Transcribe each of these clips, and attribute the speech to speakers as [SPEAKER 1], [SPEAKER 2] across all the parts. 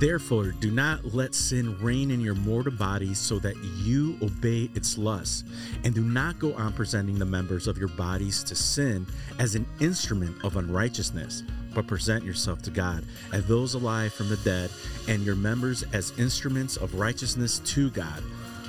[SPEAKER 1] Therefore, do not let sin reign in your mortal bodies so that you obey its lusts. And do not go on presenting the members of your bodies to sin as an instrument of unrighteousness, but present yourself to God as those alive from the dead, and your members as instruments of righteousness to God.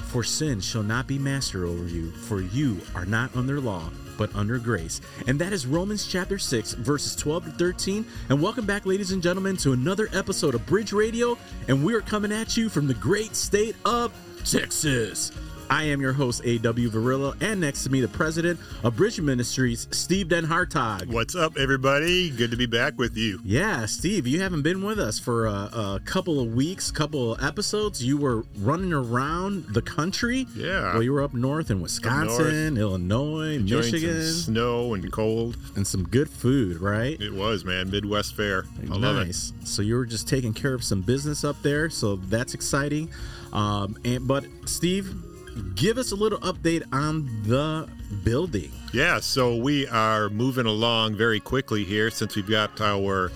[SPEAKER 1] For sin shall not be master over you, for you are not under law, but under grace. And that is Romans chapter 6, verses 12 to 13. And welcome back, ladies and gentlemen, to another episode of Bridge Radio. And we're coming at you from the great state of Texas. I am your host, A.W. Varilla, and next to me, the president of Bridge Ministries, Steve Den Hartog.
[SPEAKER 2] What's up, everybody? Good to be back with you.
[SPEAKER 1] Yeah, Steve, you haven't been with us for a, a couple of weeks, couple of episodes. You were running around the country.
[SPEAKER 2] Yeah.
[SPEAKER 1] Well, you were up north in Wisconsin, Illinois, Michigan,
[SPEAKER 2] snow and cold.
[SPEAKER 1] and some good food, right?
[SPEAKER 2] It was, man. Midwest fare. I love it.
[SPEAKER 1] nice. So you were just taking care of some business up there, so that's exciting. Um, and but Steve, give us a little update on the building.
[SPEAKER 2] Yeah, so we are moving along very quickly here since we've got our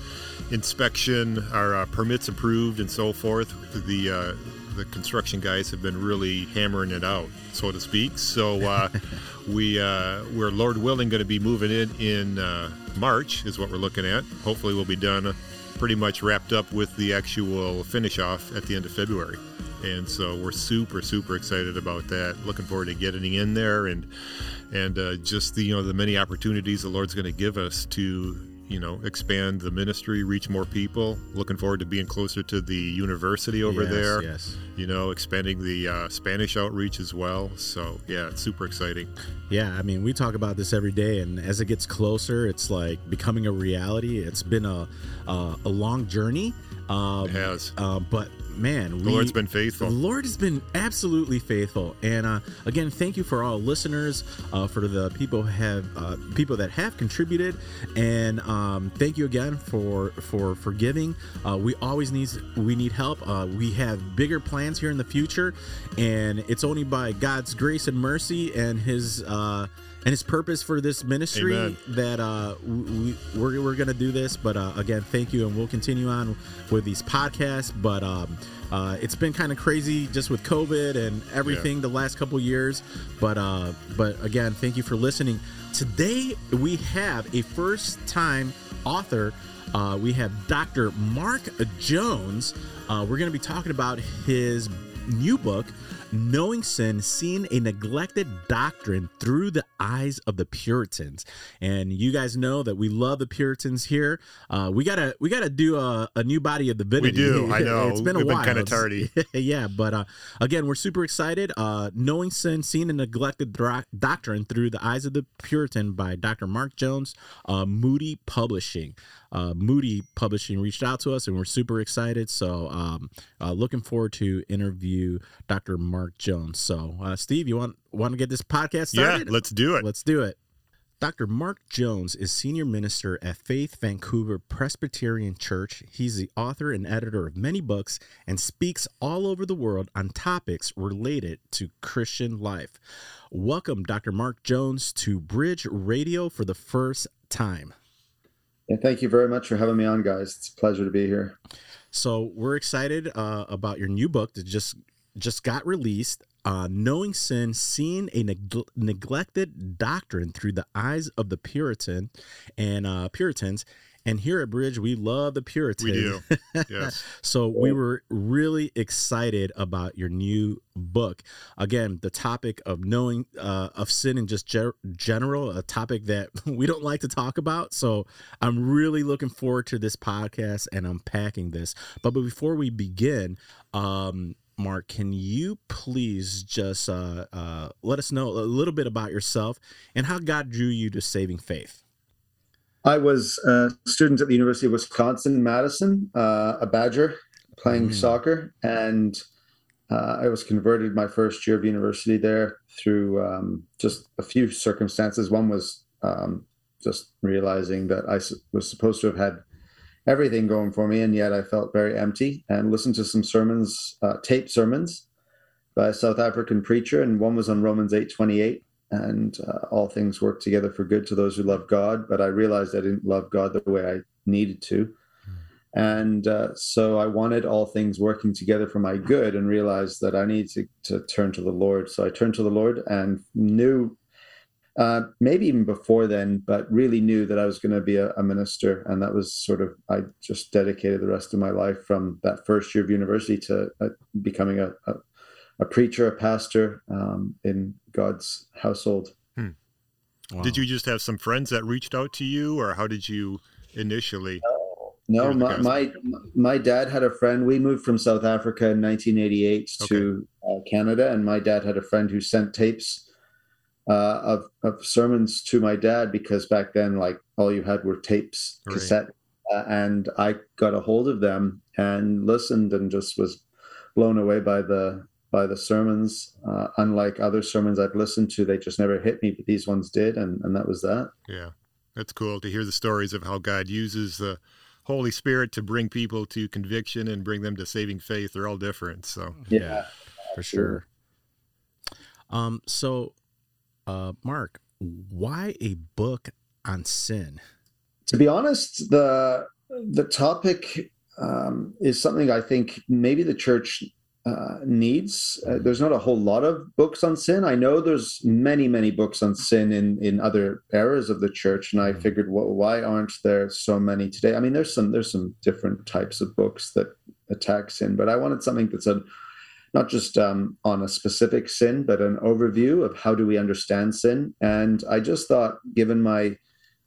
[SPEAKER 2] inspection, our uh, permits approved, and so forth. The uh, the construction guys have been really hammering it out, so to speak. So uh, we uh, we're Lord willing going to be moving in in uh, March is what we're looking at. Hopefully, we'll be done, pretty much wrapped up with the actual finish off at the end of February. And so we're super super excited about that. Looking forward to getting in there and and uh, just the you know the many opportunities the Lord's going to give us to you know expand the ministry, reach more people. Looking forward to being closer to the university over
[SPEAKER 1] Yes,
[SPEAKER 2] there.
[SPEAKER 1] yes.
[SPEAKER 2] You know, expanding the uh, Spanish outreach as well. So yeah, it's super exciting.
[SPEAKER 1] Yeah, I mean, we talk about this every day, and as it gets closer, it's like becoming a reality. It's been a a, a long journey. Um,
[SPEAKER 2] It has.
[SPEAKER 1] uh, but man,
[SPEAKER 2] The Lord's been faithful.
[SPEAKER 1] The Lord has been absolutely faithful, and uh, again, thank you for all listeners, uh, for the people have uh, people that have contributed, and um, thank you again for for for giving. Uh, we always need we need help. Uh, we have bigger plans here in the future, and it's only by God's grace and mercy and His. And his purpose for this ministry
[SPEAKER 2] Amen.
[SPEAKER 1] that uh, we, we're, we're going to do this. But uh, again, thank you. And we'll continue on with these podcasts. But um, uh, it's been kind of crazy just with COVID and everything the last couple years. But uh, but again, thank you for listening. Today, we have a first time author. Uh, we have Dr. Mark Jones. Uh, we're going to be talking about his new book, Knowing Sin, Seeing a Neglected Doctrine Through the Eyes of the Puritans. And you guys know that we love the Puritans here. Uh, we gotta we gotta do a, a new body of divinity.
[SPEAKER 2] We do. I know.
[SPEAKER 1] it's been a
[SPEAKER 2] We've been
[SPEAKER 1] while.
[SPEAKER 2] kinda tardy.
[SPEAKER 1] yeah, but uh, again, we're super excited. Uh, Knowing Sin, Seeing a Neglected Dro- Doctrine Through the Eyes of the Puritan by Dr. Mark Jones, uh, Moody Publishing. Uh, Moody Publishing reached out to us, and we're super excited. So, um, uh, looking forward to interview Dr. Mark Jones. So, uh, Steve, you want want to get this podcast
[SPEAKER 2] Yeah, let's do it.
[SPEAKER 1] Let's do it. Dr. Mark Jones is senior minister at Faith Vancouver Presbyterian Church. He's the author and editor of many books and speaks all over the world on topics related to Christian life. Welcome, Dr. Mark Jones, to Bridge Radio for the first time.
[SPEAKER 3] Yeah, thank you very much for having me on, guys. It's a pleasure to be here.
[SPEAKER 1] So we're excited uh, about your new book that just just got released. Uh, Knowing Sin, Seeing a Neg- Neglected Doctrine Through the Eyes of the Puritan and uh, Puritans. And here at Bridge, we love the Puritans.
[SPEAKER 2] We do. Yes.
[SPEAKER 1] so we were really excited about your new book. Again, the topic of knowing uh, of sin and just general, a topic that we don't like to talk about. So I'm really looking forward to this podcast and unpacking this. But, but before we begin, um, Mark, can you please just uh, uh, let us know a little bit about yourself and how God drew you to saving faith?
[SPEAKER 3] I was a student at the University of Wisconsin Madison, uh, a Badger playing
[SPEAKER 1] Mm.
[SPEAKER 3] soccer, and uh, I was converted my first year of university there through um, just a few circumstances. One was um, just realizing that I was supposed to have had everything going for me, and yet I felt very empty. And listened to some sermons, uh, tape sermons by a South African preacher, and one was on Romans eight twenty eight. And uh, all things work together for good to those who love God. But I realized I didn't love God the way I needed to. And uh, so I wanted all things working together for my good and realized that I need to, to turn to the Lord. So I turned to the Lord and knew, uh, maybe even before then, but really knew that I was going to be a, a, minister. And that was sort of, I just dedicated the rest of my life from that first year of university to uh, becoming a, a, a, preacher, a pastor um, in God's household. Hmm.
[SPEAKER 2] Wow. Did you just have some friends that reached out to you, or how did you initially? Uh,
[SPEAKER 3] no, my, my, my dad had a friend. We moved from South Africa in 1988 okay. to uh, Canada, and my dad had a friend who sent tapes uh, of of sermons to my dad because back then, like all you had were tapes, right. cassette, uh, and I got a hold of them and listened and just was blown away by the by the sermons. Uh, unlike other sermons I've listened to, they just never hit me, but these ones did, and and that was that.
[SPEAKER 2] Yeah, that's cool to hear the stories of how God uses the Holy Spirit to bring people to conviction and bring them to saving faith. They're all different. So
[SPEAKER 3] yeah, yeah
[SPEAKER 1] for sure. Um, so, uh, Mark, why a book on sin?
[SPEAKER 3] To be honest, the the topic um, is something I think maybe the church uh, needs. Uh, there's not a whole lot of books on sin. I know there's many, many books on sin in in other eras of the church, and I mm-hmm. figured, well, why aren't there so many today? I mean, there's some there's some different types of books that attack sin, but I wanted something that's a not just um, on a specific sin, but an overview of how do we understand sin. And I just thought, given my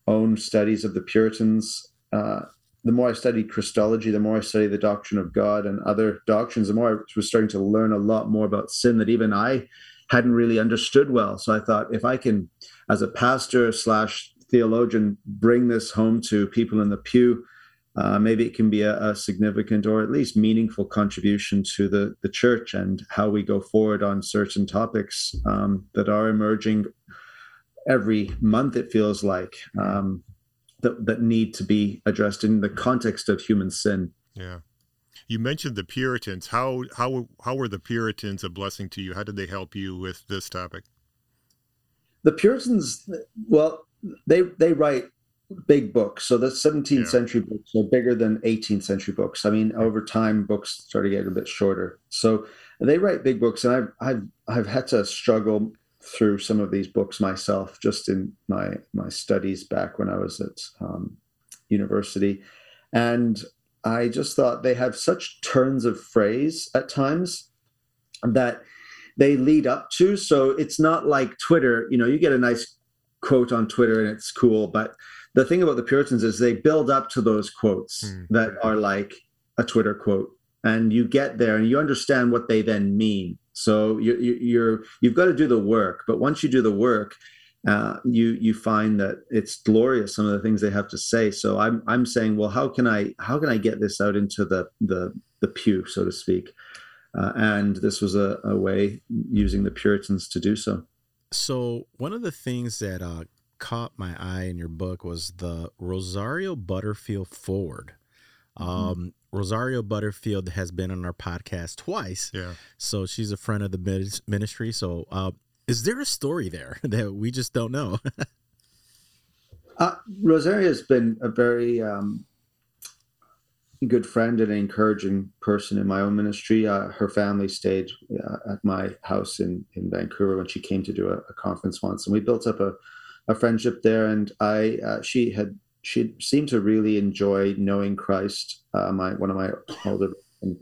[SPEAKER 3] own studies of the Puritans, uh, the more I studied Christology, the more I studied the doctrine of God and other doctrines, the more I was starting to learn a lot more about sin that even I hadn't really understood well. So I thought if I can, as a pastor slash theologian, bring this home to people in the pew, uh, maybe it can be a, a, significant or at least meaningful contribution to the, the church and how we go forward on certain topics um, that are emerging every month, it feels like. Um, that, that need to be addressed in the context of human sin.
[SPEAKER 2] Yeah. You mentioned the Puritans. How how how were the Puritans a blessing to you? How did they help you with this topic?
[SPEAKER 3] The Puritans, well, they they write big books. So the 17th yeah. century books are bigger than 18th century books. I mean, over time, books started getting a bit shorter. So they write big books, and I've I've I've had to struggle through some of these books myself, just in my my studies back when I was at um, university, and I just thought they have such turns of phrase at times that they lead up to. So it's not like Twitter. You know, you get a nice quote on Twitter and it's cool, but the thing about the Puritans is they build up to those quotes mm. that are like a Twitter quote, and you get there and you understand what they then mean so you, you, you're you've got to do the work, but once you do the work, uh, you you find that it's glorious some of the things they have to say. So I'm I'm saying, well, how can I how can I get this out into the the the pew, so to speak? Uh, and this was a, a, way using the Puritans to do so.
[SPEAKER 1] So one of the things that uh, caught my eye in your book was the Rosario Butterfield foreword. Mm-hmm. Um, Rosario Butterfield has been on our podcast twice.
[SPEAKER 2] Yeah.
[SPEAKER 1] So she's a friend of the ministry. So, uh, is there a story there that we just don't know?
[SPEAKER 3] uh, Rosario has been a very um, good friend and an encouraging person in my own ministry. Uh, her family stayed uh, at my house in, in Vancouver when she came to do a, a conference once, and we built up a, a friendship there. And I, uh, she had she seemed to really enjoy knowing Christ. Uh, my one of my older and,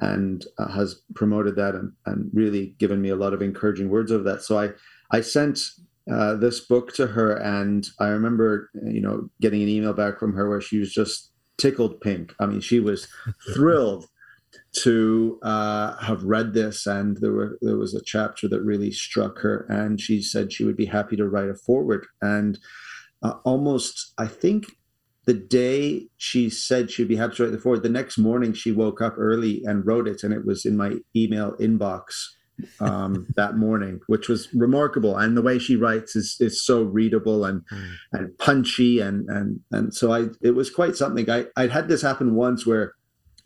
[SPEAKER 3] and uh, has promoted that and, and really given me a lot of encouraging words of that. So I I sent uh, this book to her, and I remember you know getting an email back from her where she was just tickled pink. I mean, she was thrilled to uh, have read this, and there were there was a chapter that really struck her, and she said she would be happy to write a foreword and uh, almost, I think, the day she said she'd be happy to write the foreword, the next morning she woke up early and wrote it, and it was in my email inbox um, that morning, which was remarkable. And the way she writes is is so readable and mm. and punchy, and and and so I it was quite something. I I'd had this happen once where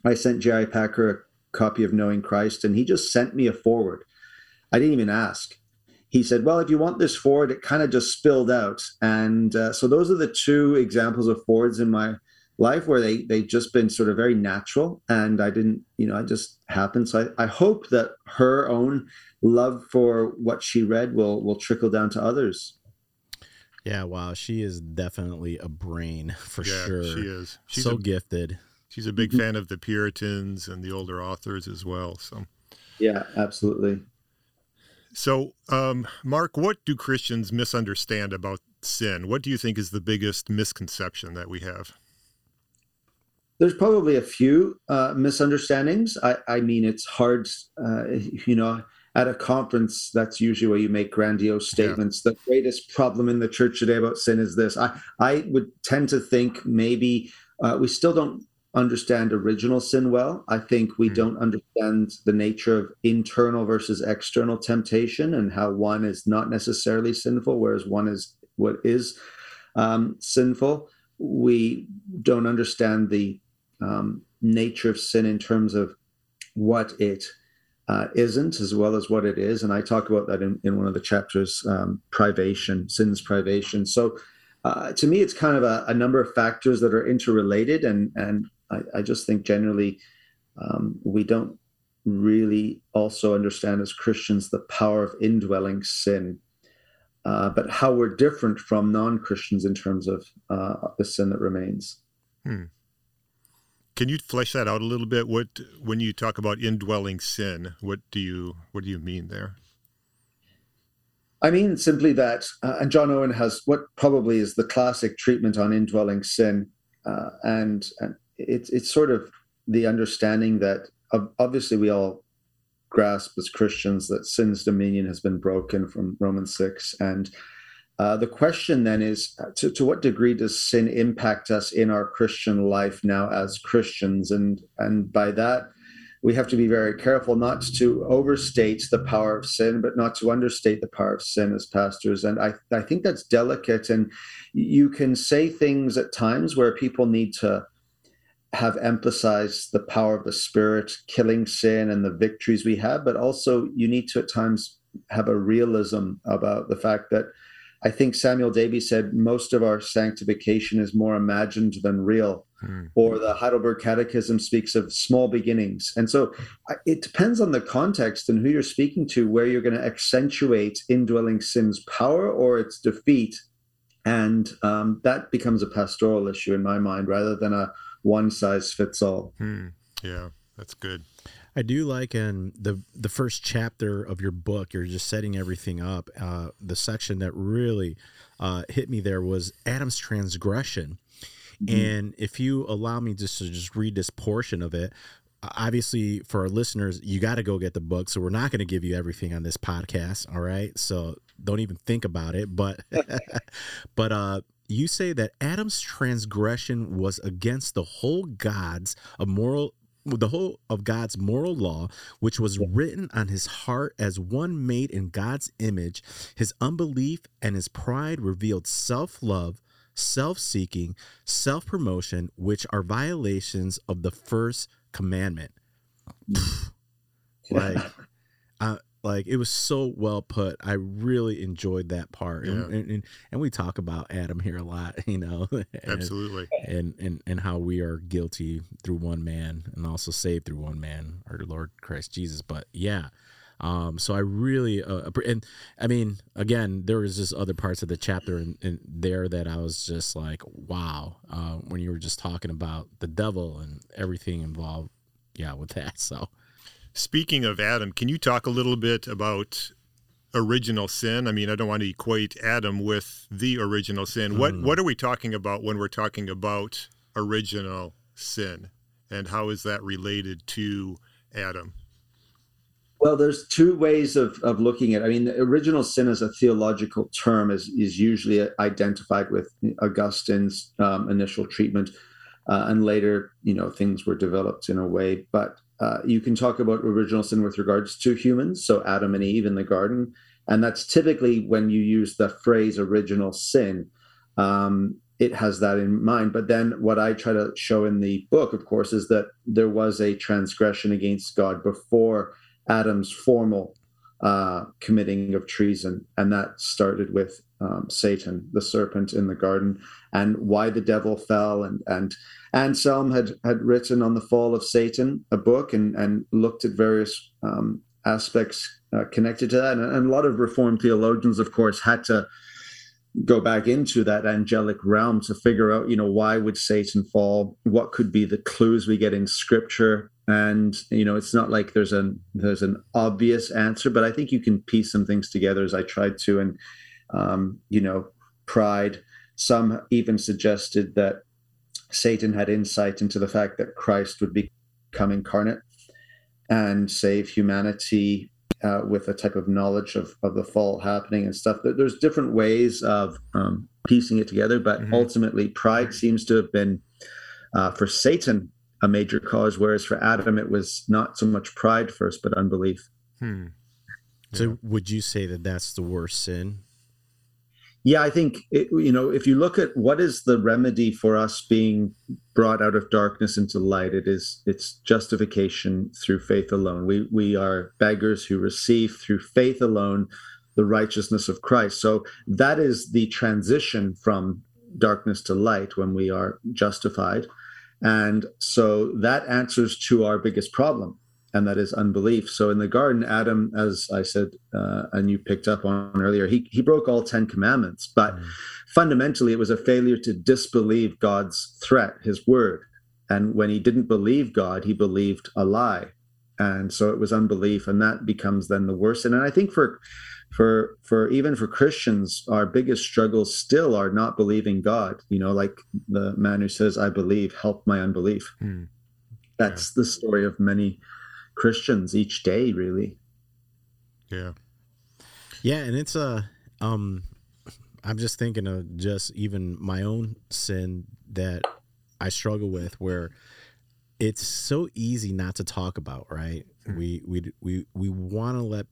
[SPEAKER 3] I sent J.I. Packer a copy of Knowing Christ, and he just sent me a foreword. I didn't even ask. He said, Well, if you want this foreword, it kind of just spilled out. And uh, so those are the two examples of forewords in my life where they they've just been sort of very natural and i didn't you know i just happened. So I, I hope that her own love for what she read will will trickle down to others.
[SPEAKER 1] Yeah wow. She is definitely a brain for
[SPEAKER 2] yeah,
[SPEAKER 1] sure.
[SPEAKER 2] she is. She's
[SPEAKER 1] so
[SPEAKER 2] a,
[SPEAKER 1] gifted
[SPEAKER 2] she's a big mm-hmm. fan of the puritans and the older authors as well so
[SPEAKER 3] yeah absolutely
[SPEAKER 2] so um, mark what do christians misunderstand about sin what do you think is the biggest misconception that we have
[SPEAKER 3] there's probably a few uh, misunderstandings. I, I, mean, it's hard, uh, you know, at a conference, that's usually where you make grandiose statements. Yeah. The greatest problem in the church today about sin is this. I, I would tend to think maybe uh, we still don't understand original sin well. I think we mm-hmm. don't understand the nature of internal versus external temptation and how one is not necessarily sinful, whereas one is what is um, sinful. We don't understand the um, nature of sin in terms of what it uh, not as well as what it is. And I talk about that in, in one of the chapters, um, privation, sin's privation. So uh, to me, it's kind of a, a, number of factors that are interrelated. And, and I, I just think generally um, we don't really also understand as Christians the power of indwelling sin. Uh, but how we're different from non Christians in terms of uh, the sin that remains.
[SPEAKER 2] Hmm. Can you flesh that out a little bit? What when you talk about indwelling sin, what do you what do you mean there?
[SPEAKER 3] I mean simply that, uh, and John Owen has what probably is the classic treatment on indwelling sin, uh, and, and it's it's sort of the understanding that obviously we all grasp as Christians that sin's dominion has been broken from Romans six, and uh, the question then is uh, to, to what degree does sin impact us in our Christian life now as Christians? And, and by that, we have to be very careful not to overstate the power of sin, but not to understate the power of sin as pastors. And I, I think that's delicate. And you can say things at times where people need to have emphasized the power of the Spirit, killing sin, and the victories we have, but also you need to at times have a realism about the fact that I think Samuel Davies said most of our sanctification is more imagined than real. Mm. Or the Heidelberg Catechism speaks of small beginnings. And so it depends on the context and who you're speaking to, where you're going to accentuate indwelling sin's power or its defeat. And um, that becomes a pastoral issue in my mind rather than a one size fits all.
[SPEAKER 2] Mm. Yeah, that's good.
[SPEAKER 1] I do like in the the first chapter of your book, you're just setting everything up. Uh, the section that really uh, hit me there was Adam's transgression. Mm-hmm. And if you allow me just to just read this portion of it, obviously for our listeners, you got to go get the book. So we're not going to give you everything on this podcast. All right. So don't even think about it. But, but, uh, you say that Adam's transgression was against the whole gods of moral the whole of God's moral law, which was written on his heart as one made in God's image, his unbelief and his pride revealed self love, self seeking, self promotion, which are violations of the first commandment. like, uh, like it was so well put. I really enjoyed that part, yeah. and, and, and we talk about Adam here a lot, you know. and,
[SPEAKER 2] Absolutely,
[SPEAKER 1] and, and and how we are guilty through one man, and also saved through one man, our Lord Christ Jesus. But yeah, um, so I really, uh, and I mean, again, there was just other parts of the chapter in, in there that I was just like, wow, uh, when you were just talking about the devil and everything involved, yeah, with that. So
[SPEAKER 2] Speaking of Adam, can you talk a little bit about original sin? I mean, I don't want to equate Adam with the original sin. Mm. What hmm. what are we talking about when we're talking about original sin? And how is that related to Adam?
[SPEAKER 3] Well, there's two ways of, of looking at it. I mean, original sin as a theological term is, is usually identified with Augustine's um, initial treatment. Uh, and later, you know, things were developed in a way. But uh, you can talk about original sin with regards to humans, so Adam and Eve in the garden, and that's typically when you use the phrase original sin. Um, it has that in mind. But then what I try to show in the book, of course, is that there was a transgression against God before Adam's formal uh, committing of treason, and that started with um, Satan, the serpent in the garden, and why the devil fell. And and Anselm had had written on the fall of Satan a book and and looked at various um, aspects uh, connected to that. And, and, a lot of Reformed theologians, of course, had to go back into that angelic realm to figure out, you know, why would Satan fall? What could be the clues we get in Scripture? And you know, it's not like there's an there's an obvious answer, but I think you can piece some things together as I tried to. And um, you know, pride. Some even suggested that Satan had insight into the fact that Christ would become incarnate and save humanity uh, with a type of knowledge of, of the fall happening and stuff. There's different ways of um, piecing it together, but mm-hmm. ultimately, pride seems to have been uh, for Satan a major cause, whereas for Adam, it was not so much pride first, but unbelief. Hmm.
[SPEAKER 1] So, would you say that that's the worst sin?
[SPEAKER 3] Yeah, I think it, you know if you look at what is the remedy for us being brought out of darkness into light, it is it's justification through faith alone. We we are beggars who receive through faith alone the righteousness of Christ. So that is the transition from darkness to light when we are justified. And so that answers to our biggest problem and that is unbelief. So in the garden, Adam, as I said, uh, and you picked up on earlier, he he broke all ten commandments, but mm. fundamentally, it was a failure to disbelieve God's threat, His word. And when he didn't believe God, he believed a lie, and so it was unbelief, and that becomes then the worst. And I think for for for even for Christians, our biggest struggles still are not believing God. You know, like the man who says, "I believe, help my unbelief." Mm. That's yeah. the story of many Christians each day, really.
[SPEAKER 2] Yeah.
[SPEAKER 1] Yeah, and it's a um I'm just thinking of just even my own sin that I struggle with where it's so easy not to talk about, right? Mm-hmm. We we we we want to let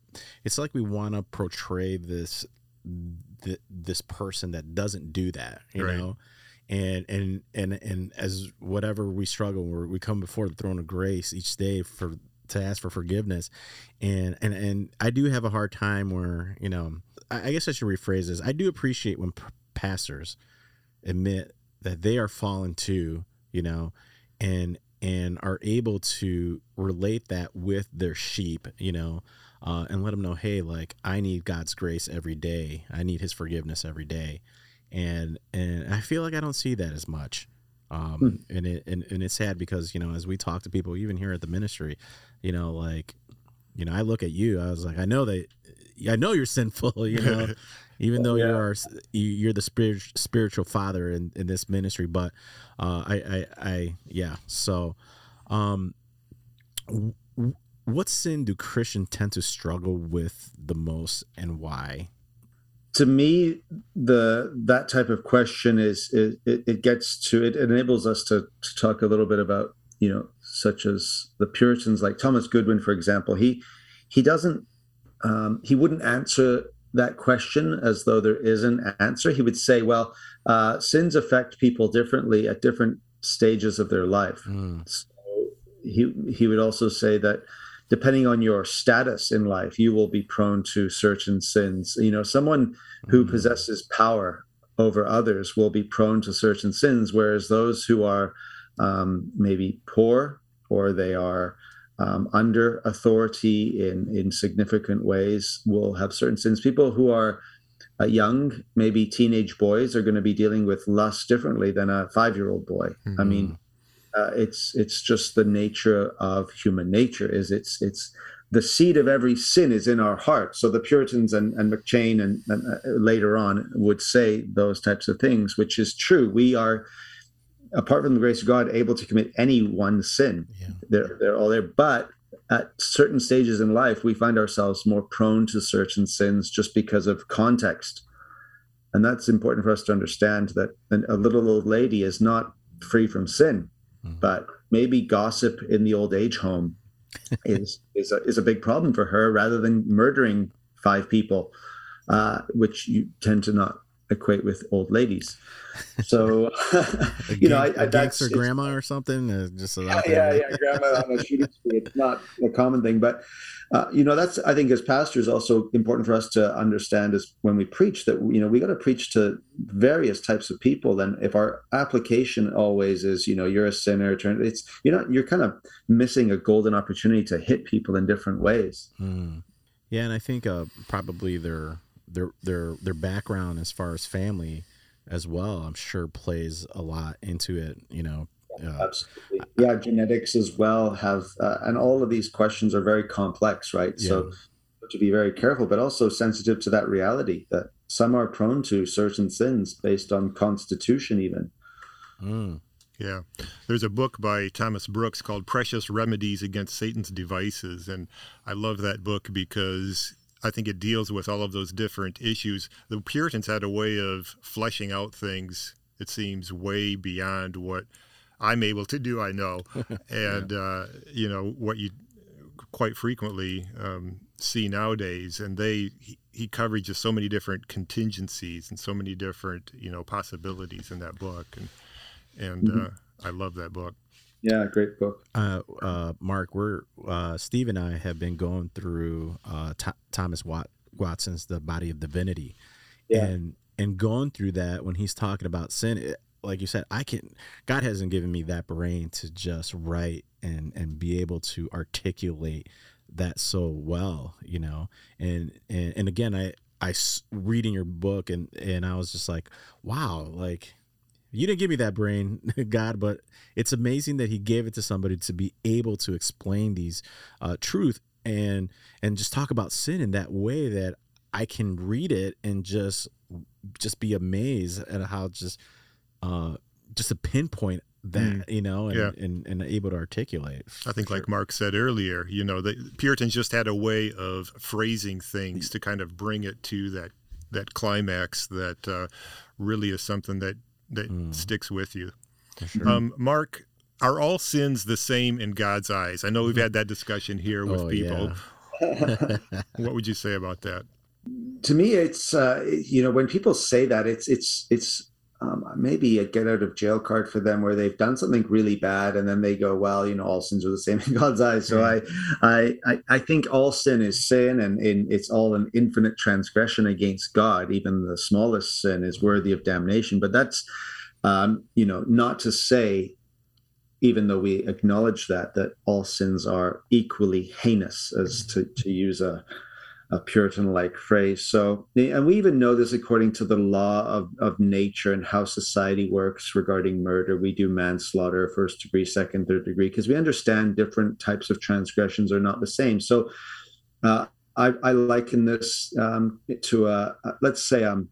[SPEAKER 1] it's like we want to portray this th- this person that doesn't do that, you right. know? And and and and as whatever we struggle, we come before the throne of grace each day for to ask for forgiveness. And and and i do have a hard time where you know i, I guess i should rephrase this. I do appreciate when p- pastors admit that they are fallen too you know and and are able to relate that with their sheep you know uh, and let them know hey like i need god's grace every day. I need his forgiveness every day. And and i feel like i don't see that as much um, hmm. and it and, and it's sad because you know as we talk to people even here at the ministry you know like you know i look at you i was like i know that i know you're sinful you know even though yeah. you are you're the spirit, spiritual father in, in this ministry but uh, I, I i yeah so um what sin do christians tend to struggle with the most and why
[SPEAKER 3] to me the that type of question is, it, it gets to it enables us to, to talk a little bit about you know such as the puritans like thomas goodwin for example. He he doesn't um, he wouldn't answer that question as though there is an answer. He would say well uh, sins affect people differently at different stages of their life. Mm. so he he would also say that depending on your status in life, you will be prone to certain sins. You know, someone who mm. possesses power over others will be prone to certain sins, whereas those who are um, maybe poor or they are um, under authority in in significant ways will have certain sins. People who are uh, young, maybe teenage boys, are going to be dealing with lust differently than a five year old boy. Mm-hmm. I mean, uh, it's it's just the nature of human nature. Is it's it's the seed of every sin is in our heart. So the Puritans and, and McCheyne and, and uh, later on would say those types of things, which is true. We are, apart from the grace of God, able to commit any one sin. Yeah. They're they're all there, but at certain stages in life, we find ourselves more prone to certain sins just because of context. And that's important for us to understand that a little old lady is not free from sin mm-hmm. but maybe gossip in the old age home is is a, is a big problem for her rather than murdering five people, uh, which you tend to not equate with old ladies. So, you know, I,
[SPEAKER 1] I, that's or grandma or something. Uh, just
[SPEAKER 3] yeah, yeah, yeah, grandma on a shooting spree. It's not a common thing, but uh, you know, that's I think as pastors also important for us to understand is when we preach that you know we got to preach to various types of people. Then if our application always is you know you're a sinner, turn it's you're not you're kind of missing a golden opportunity to hit people in different ways.
[SPEAKER 1] Mm. Yeah, and I think uh, probably their their their their background as far as family as well, I'm sure plays a lot into it. You know,
[SPEAKER 3] uh, absolutely. Yeah, genetics as well have, uh, and all of these questions are very complex, right? Yeah. So to be very careful, but also sensitive to that reality that some are prone to certain sins based on constitution, even.
[SPEAKER 2] Mm. Yeah. There's a book by Thomas Brooks called Precious Remedies Against Satan's Devices. And I love that book because I think it deals with all of those different issues. The Puritans had a way of fleshing out things, it seems, way beyond what I'm able to do, I know. and, yeah. uh, you know, what you quite frequently um, see nowadays. And they, he, he covered just so many different contingencies and so many different, you know, possibilities in that book. And, and mm-hmm. uh, I love that book.
[SPEAKER 3] Yeah, great book.
[SPEAKER 1] Uh, uh, Mark, we're uh, Steve and I have been going through uh, Th- Thomas Watson's The Body of Divinity, yeah. and and going through that when he's talking about sin, it, like you said, I can. God hasn't given me that brain to just write and and be able to articulate that so well, you know. And and and again, I I reading your book and and I was just like, wow, like you didn't give me that brain, God, but it's amazing that He gave it to somebody to be able to explain these uh, truth and and just talk about sin in that way that I can read it and just just be amazed at how just uh, just a pinpoint that mm. you know and, yeah. and, and able to articulate
[SPEAKER 2] i think sure. like mark said earlier you know the puritans just had a way of phrasing things to kind of bring it to that that climax that uh, really is something that that mm. sticks with you. Sure. Um, Mark, are all sins the same in God's eyes? I know we've had that discussion here with oh, people. Yeah. what would you say about that?
[SPEAKER 3] To me, it's uh, you know when people say that, it's it's it's um, maybe a get out of jail card for them where they've done something really bad and then they go well you know all sins are the same in god's eyes. So I, I i think all sin is sin and, and it's all an infinite transgression against god. Even the smallest sin is worthy of damnation. But that's um, you know not to say even though we acknowledge that that all sins are equally heinous as to, to use a a Puritan like phrase. So, and we even know this according to the law of, of nature and how society works regarding murder. We do manslaughter, first degree, second, third degree, because we understand different types of transgressions are not the same. So, uh, I, I, liken this um, to a, let's say um,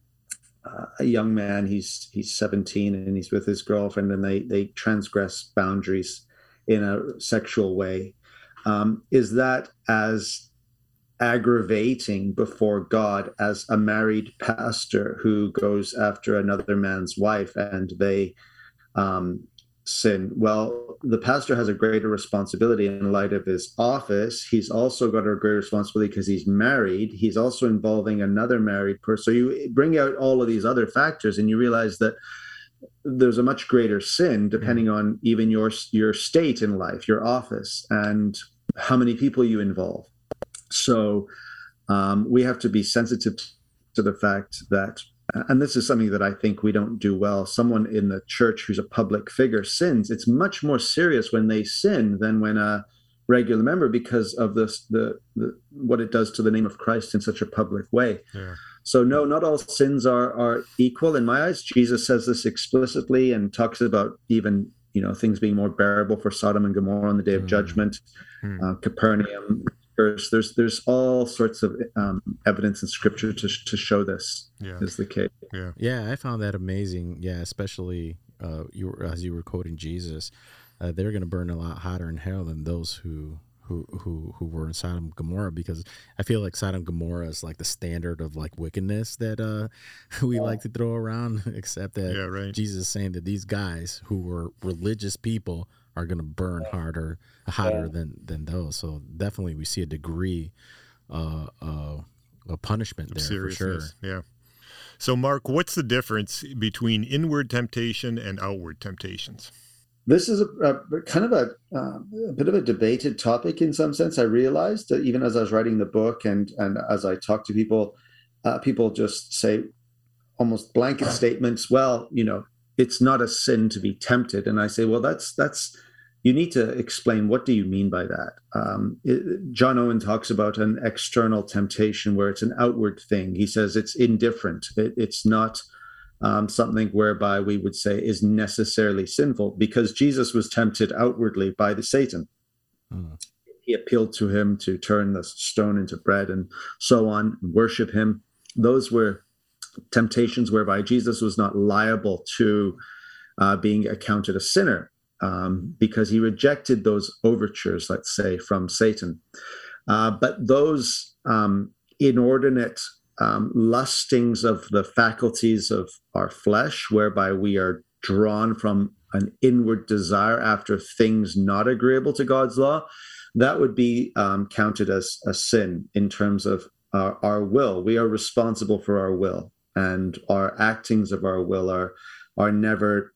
[SPEAKER 3] a young man. He's he's 17 and he's with his girlfriend, and they they transgress boundaries in a sexual way. Um, is that as aggravating before God as a married pastor who goes after another man's wife and they um, sin. Well, the pastor has a greater responsibility in light of his office. He's also got a greater responsibility because he's married. He's also involving another married person. So you bring out all of these other factors and you realize that there's a much greater sin depending on even your your state in life, your office, and how many people you involve. So um, we have to be sensitive to the fact that, and this is something that I think we don't do well. Someone in the church who's a public figure sins. It's much more serious when they sin than when a regular member because of this the, the what it does to the name of Christ in such a public way. Yeah. So no, not all sins are are equal in my eyes. Jesus says this explicitly and talks about even you know things being more bearable for Sodom and Gomorrah on the day of mm. judgment. Mm. Uh, Capernaum there's there's there's all sorts of um, evidence in scripture to, to show this yeah. is the case
[SPEAKER 1] yeah yeah i found that amazing yeah especially uh, you were, as you were quoting jesus uh, they're going to burn a lot hotter in hell than those who who who who were in Sodom and Gomorrah because I feel like Sodom and Gomorrah is like the standard of like wickedness that uh we yeah. like to throw around except that yeah, right. Jesus is saying that these guys who were religious people are going to burn harder, hotter yeah. than than those. So definitely, we see a degree uh, uh, of punishment there for sure.
[SPEAKER 2] Yeah. So, Mark, what's the difference between inward temptation and outward temptations?
[SPEAKER 3] This is a, a kind of a, uh, a, bit of a debated topic in some sense. I realized that even as I was writing the book and and as I talk to people, uh, people just say almost blanket statements. Well, you know, it's not a sin to be tempted, and I say, well, that's that's you need to explain what do you mean by that? Um, it, john owen talks about an external temptation where it's an outward thing. He says it's indifferent. It, it's not um, something whereby we would say is necessarily sinful because jesus was tempted outwardly by the satan. Hmm. he appealed to him to turn the stone into bread and so on worship him. Those were temptations whereby jesus was not liable to uh, being accounted a sinner um, because he rejected those overtures, let's say, from Satan. Uh, but those um, inordinate um, lustings of the faculties of our flesh, whereby we are drawn from an inward desire after things not agreeable to God's law, that would be um, counted as a sin in terms of our, our will. We are responsible for our will, and our actings of our will are are never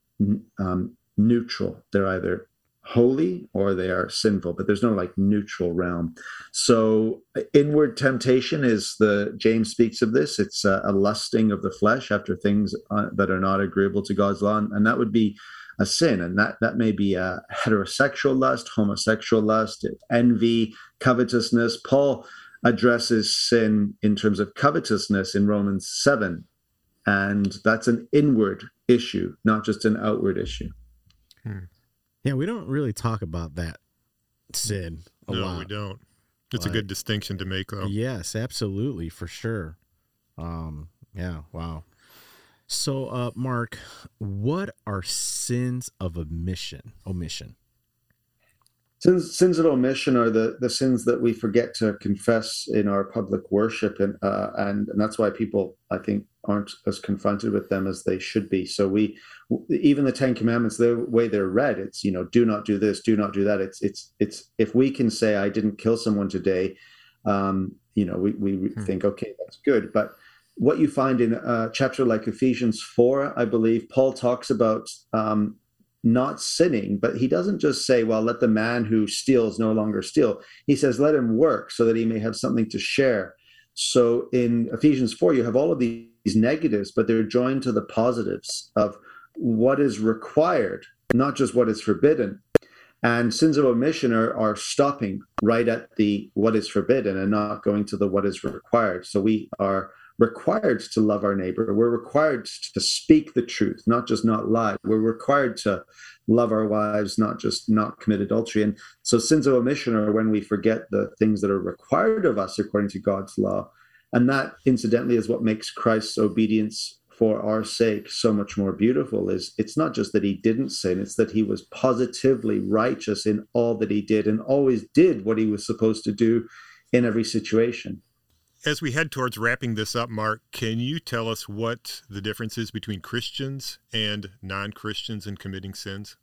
[SPEAKER 3] um, neutral. They're either holy or they are sinful, but there's no like neutral realm. So inward temptation is the James speaks of this. It's a, a lusting of the flesh after things uh, that are not agreeable to God's law, and, and that would be a sin, and that that may be a heterosexual lust, homosexual lust, envy, covetousness. Paul addresses sin in terms of covetousness in Romans seven, and that's an inward issue, not just an outward issue.
[SPEAKER 1] Hmm. Yeah, we don't really talk about that, sin
[SPEAKER 2] A no, lot. we don't. It's like, a good distinction to make, though.
[SPEAKER 1] Yes, absolutely, for sure. Um, yeah, wow. So, uh, Mark, what are sins of omission? Omission.
[SPEAKER 3] Sins, sins of omission are the, the sins that we forget to confess in our public worship, and uh, and and that's why people, I think, aren't as confronted with them as they should be. So we, even the Ten Commandments, the way they're read, it's you know, do not do this, do not do that. It's it's it's if we can say I didn't kill someone today, um, you know, we we hmm. think okay, that's good, but what you find in a chapter like Ephesians 4, I believe, Paul talks about um, not sinning, but he doesn't just say, well, let the man who steals no longer steal. He says, let him work so that he may have something to share. So in Ephesians 4, you have all of these negatives, but they're joined to the positives of what is required, not just what is forbidden. And sins of omission are, are stopping right at the what is forbidden and not going to the what is required. So we are required to love our neighbor. We're required to speak the truth, not just not lie. We're required to love our wives, not just not commit adultery. And so sins of omission are when we forget the things that are required of us according to God's law. And that, incidentally, is what makes Christ's obedience for our sake so much more beautiful is it's not just that he didn't sin it's that he was positively righteous in all that he did and always did what he was supposed to do in every situation
[SPEAKER 2] as we head towards wrapping this up, Mark, can you tell us what the difference is between Christians and non Christians in committing sins?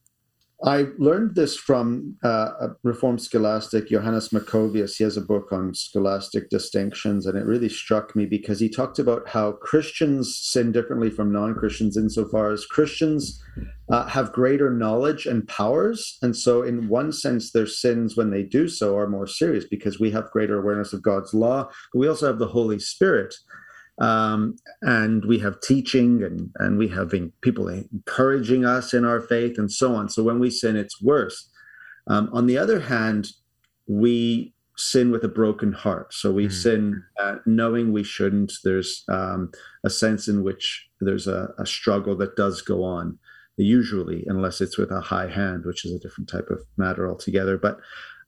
[SPEAKER 3] I learned this from uh, a Reformed scholastic, Johannes Maccovius. He has a book on scholastic distinctions, and it really struck me because he talked about how Christians sin differently from non Christians insofar as Christians uh, have greater knowledge and powers. And so, in one sense, their sins, when they do so, are more serious because we have greater awareness of God's law, but we also have the Holy Spirit um, and we have teaching and, and we have people encouraging us in our faith and so on. So when we sin, it's worse. Um, on the other hand, we sin with a broken heart. So we mm-hmm. sin uh, knowing we shouldn't. There's um, a sense in which there's a, a, struggle that does go on, usually, unless it's with a high hand, which is a different type of matter altogether. But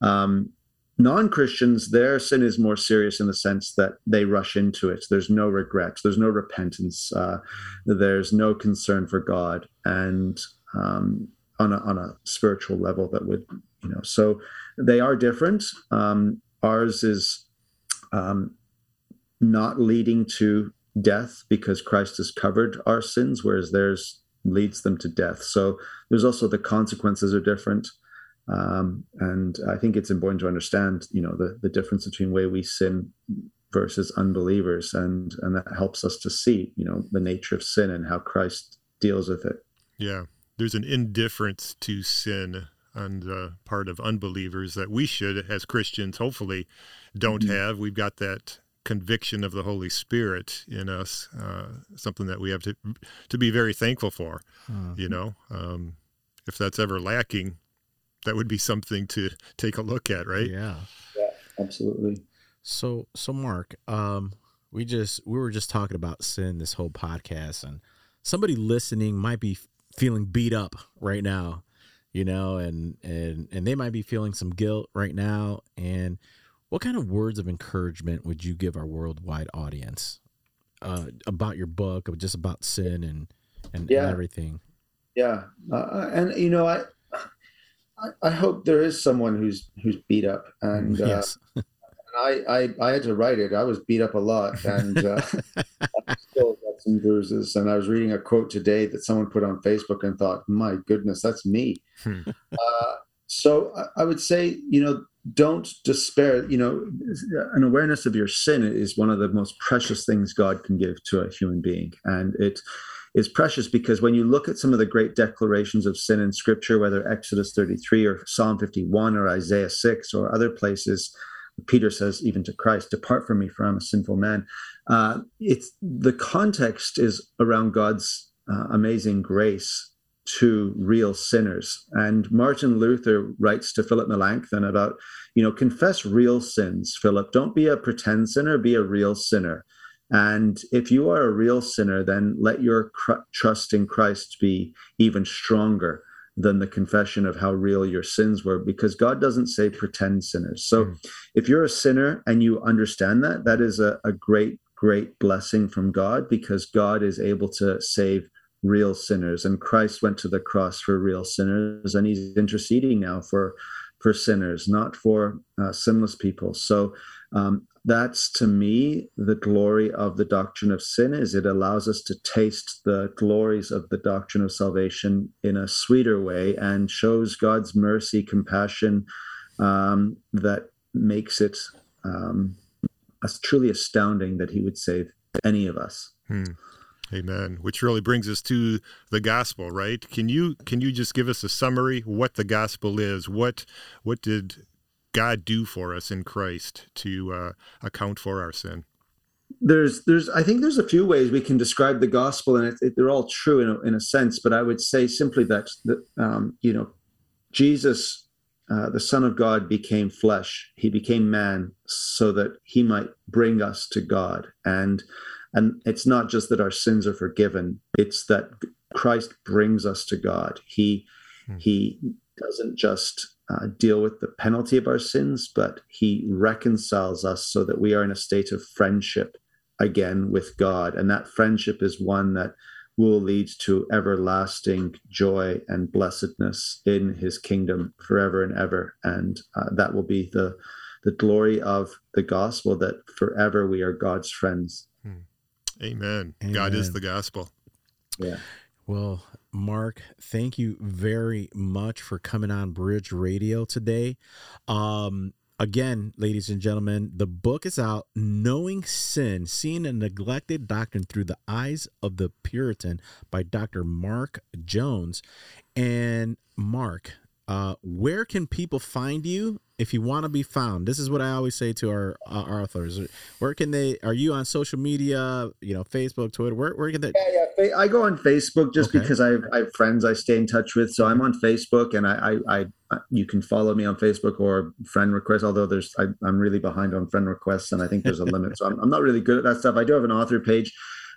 [SPEAKER 3] um, non Christians, their sin is more serious in the sense that they rush into it. There's no regret, there's no repentance, uh, there's no concern for God, and um, on a on a spiritual level, that would you know. So they are different. Um, ours is um, not leading to death because Christ has covered our sins, whereas theirs leads them to death. So there's also the consequences are different. Um, and I think it's important to understand, you know, the, the difference between way we sin versus unbelievers, and and that helps us to see, you know, the nature of sin and how Christ deals with it.
[SPEAKER 2] Yeah, there's an indifference to sin on the part of unbelievers that we should, as Christians, hopefully don't mm-hmm. have. We've got that conviction of the Holy Spirit in us, uh, something that we have to to be very thankful for. Mm-hmm. You know, um, if that's ever lacking, that would be something to take a look at, right?
[SPEAKER 1] Yeah,
[SPEAKER 3] yeah, absolutely.
[SPEAKER 1] So, so Mark, um, we just we were just talking about sin this whole podcast, and somebody listening might be feeling beat up right now you know, and and and they might be feeling some guilt right now. And what kind of words of encouragement would you give our worldwide audience uh, about your book, or just about sin and and, yeah. and everything?
[SPEAKER 3] Yeah, uh, and you know, I, I, I hope there is someone who's who's beat up, and uh, yes. I, I I had to write it. I was beat up a lot, and uh, still got some bruises. And I was reading a quote today that someone put on Facebook and thought, my goodness, that's me. Hmm. Uh, so I, I would say, you know, don't despair. You know, an awareness of your sin is one of the most precious things God can give to a human being, and it is precious because when you look at some of the great declarations of sin in Scripture, whether Exodus 33 or Psalm 51 or Isaiah 6 or other places, Peter says even to Christ, "Depart from me, for I'm a sinful man." Uh, it's the context is around God's uh, amazing grace to real sinners. And Martin Luther writes to Philip Melanchthon about, you know, confess real sins, Philip. Don't be a pretend sinner, be a real sinner. And if you are a real sinner, then let your cr- trust in Christ be even stronger than the confession of how real your sins were because God doesn't say pretend sinners. So mm. if you're a sinner and you understand that, that is a, a great great blessing from God because God is able to save real sinners and Christ went to the cross for real sinners and he's interceding now for for sinners not for uh, sinless people so um, that's to me the glory of the doctrine of sin is it allows us to taste the glories of the doctrine of salvation in a sweeter way and shows god's mercy compassion um, that makes it um, truly astounding that he would save any of us.
[SPEAKER 2] Hmm. Amen. Which really brings us to the gospel, right? Can you can you just give us a summary what the gospel is? What what did God do for us in Christ to uh, account for our sin?
[SPEAKER 3] There's there's I think there's a few ways we can describe the gospel, and it, it, they're all true in a, in a sense. But I would say simply that that um, you know Jesus uh, the Son of God became flesh. He became man so that he might bring us to God. And and it's not just that our sins are forgiven; it's that Christ brings us to God. He hmm. he doesn't just uh, deal with the penalty of our sins, but he reconciles us so that we are in a state of friendship again with God. And that friendship is one that will lead to everlasting joy and blessedness in his kingdom forever and ever. And uh, that will be the, the glory of the gospel that forever we are God's friends.
[SPEAKER 2] Hmm. Amen. Amen. God is the gospel.
[SPEAKER 3] Yeah.
[SPEAKER 1] Well, Mark, thank you very much for coming on Bridge Radio today. Um, Again, ladies and gentlemen, the book is out Knowing Sin, Seeing a Neglected Doctrine Through the Eyes of the Puritan by Dr. Mark Jones. And Mark, uh, where can people find you if you want to be found? This is what I always say to our, uh, our authors. Where can they? Are you on social media? You know, Facebook, Twitter. Where where can they?
[SPEAKER 3] Yeah, yeah. I go on Facebook just okay. because I have, I have friends I stay in touch with. So I'm on Facebook, and I, I, I you can follow me on Facebook or friend requests Although there's I, am really behind on friend requests, and I think there's a limit. So I'm, I'm not really good at that stuff. I do have an author page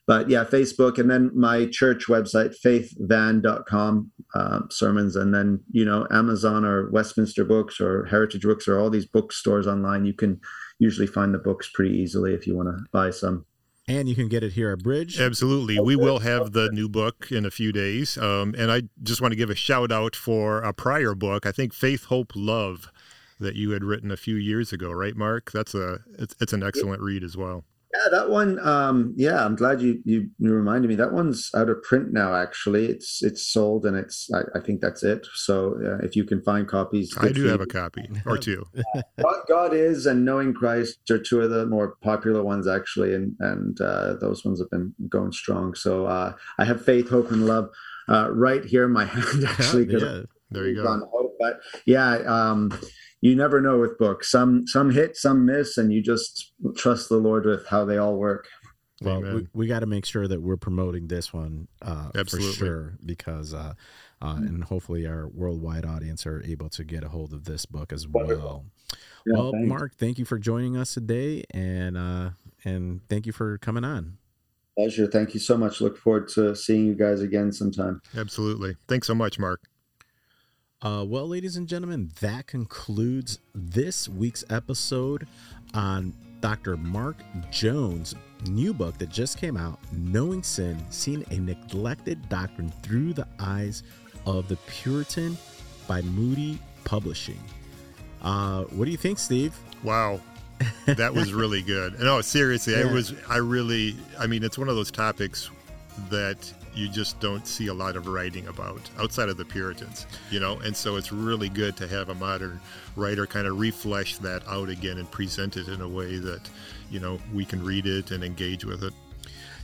[SPEAKER 3] but yeah, Facebook and then my church website, faithvan.com uh, sermons. And then, you know, Amazon or Westminster Books or Heritage Books or all these bookstores online. You can usually find the books pretty easily if you want to buy some.
[SPEAKER 1] And you can get it here at Bridge.
[SPEAKER 2] Absolutely. We will have the new book in a few days. Um, and I just want to give a shout out for a prior book, I think Faith, Hope, Love, that you had written a few years ago, right, Mark? That's a it's, it's an excellent read as well.
[SPEAKER 3] Yeah, that one. Um, yeah, I'm glad you, you you reminded me. That one's out of print now. Actually, it's it's sold and it's. I, I think that's it. So uh, if you can find copies,
[SPEAKER 2] I do have a copy or two.
[SPEAKER 3] God, God is and Knowing Christ are two of the more popular ones actually, and and uh, those ones have been going strong. So uh, I have faith, hope, and love uh, right here in my hand actually.
[SPEAKER 2] yeah, there you go.
[SPEAKER 3] Hope, but yeah. Um, you never know with books. Some some hit, some miss, and you just trust the Lord with how they all work.
[SPEAKER 1] Well, Amen. we, we got to make sure that we're promoting this one uh, for sure because, uh, uh, and hopefully our worldwide audience are able to get a hold of this book as well. Yeah, well, thanks. Mark, thank you for joining us today, and uh, and thank you for coming on.
[SPEAKER 3] Pleasure. Thank you so much. Look forward to seeing you guys again sometime.
[SPEAKER 2] Absolutely. Thanks so much, Mark.
[SPEAKER 1] Uh, well, ladies and gentlemen, that concludes this week's episode on Dr. Mark Jones' new book that just came out, Knowing Sin Seeing a Neglected Doctrine Through the Eyes of the Puritan by Moody Publishing. Uh, what do you think, Steve?
[SPEAKER 2] Wow. that was really good. No, seriously, yeah. I was, I really, I mean, it's one of those topics that you just don't see a lot of writing about outside of the Puritans, you know. And so it's really good to have a modern writer kind of reflesh that out again and present it in a way that, you know, we can read it and engage with it.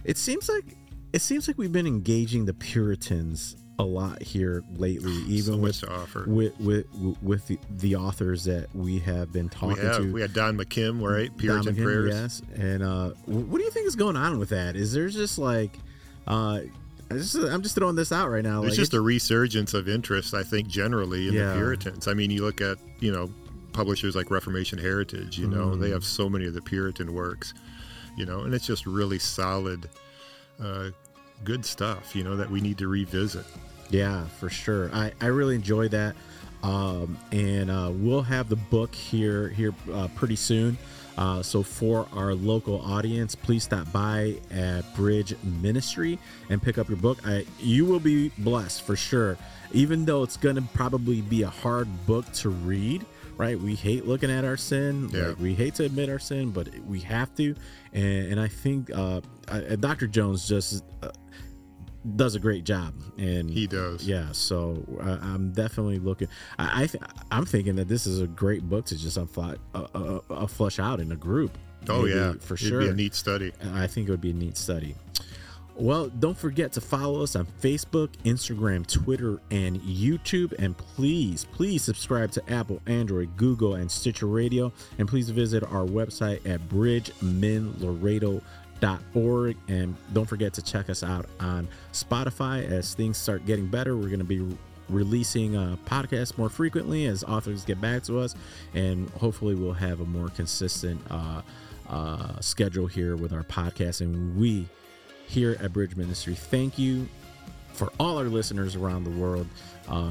[SPEAKER 1] It seems like it seems like we've been engaging the Puritans a lot here lately, even
[SPEAKER 2] so
[SPEAKER 1] with, with, with with the, the authors that we have been talking
[SPEAKER 2] we have,
[SPEAKER 1] to.
[SPEAKER 2] We had Don McKim, right? Puritan McKim, prayers.
[SPEAKER 1] Yes, and uh, what do you think is going on with that? Is there just like uh, just, I'm just throwing this out right now.
[SPEAKER 2] It's like, just a resurgence of interest, I think, generally in yeah. the Puritans. I mean, you look at you know publishers like Reformation Heritage. You know, mm. they have so many of the Puritan works. You know, and it's just really solid, uh, good stuff. You know that we need to revisit.
[SPEAKER 1] Yeah, for sure. I I really enjoy that, um, and uh, we'll have the book here here uh, pretty soon. Uh, so, for our local audience, please stop by at Bridge Ministry and pick up your book. I, you will be blessed for sure, even though it's going to probably be a hard book to read. Right, we hate looking at our sin. Yeah. Like, we hate to admit our sin, but we have to. And, and I think uh, Dr. Jones just uh, does a great job. And
[SPEAKER 2] he does.
[SPEAKER 1] Yeah so uh, i'm definitely looking i, I th- i'm thinking that this is a great book to just unfly, uh, uh, uh flush out in a group.
[SPEAKER 2] Oh Maybe, yeah. for sure It'd be a neat study.
[SPEAKER 1] I think it would be a neat study. Well, don't forget to follow us on Facebook, Instagram, Twitter, and YouTube. And please, please subscribe to Apple, Android, Google, and Stitcher Radio. And please visit our website at bridgemenlaredo.com org and don't forget to check us out on spotify. As things start getting better we're going to be releasing a podcast more frequently as authors get back to us and hopefully we'll have a more consistent uh, uh, schedule here with our podcast. And we here at bridge ministry thank you for all our listeners around the world uh,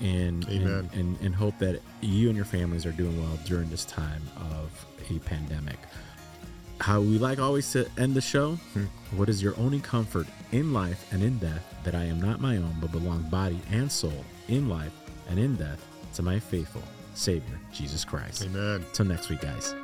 [SPEAKER 1] and, and, and and hope that you and your families are doing well during this time of a pandemic how we like always to end the show. Hmm. What is your only comfort in life and in death that I am not my own, but belong body and soul in life and in death to my faithful Savior, Jesus Christ.
[SPEAKER 2] Amen.
[SPEAKER 1] Till next week, guys.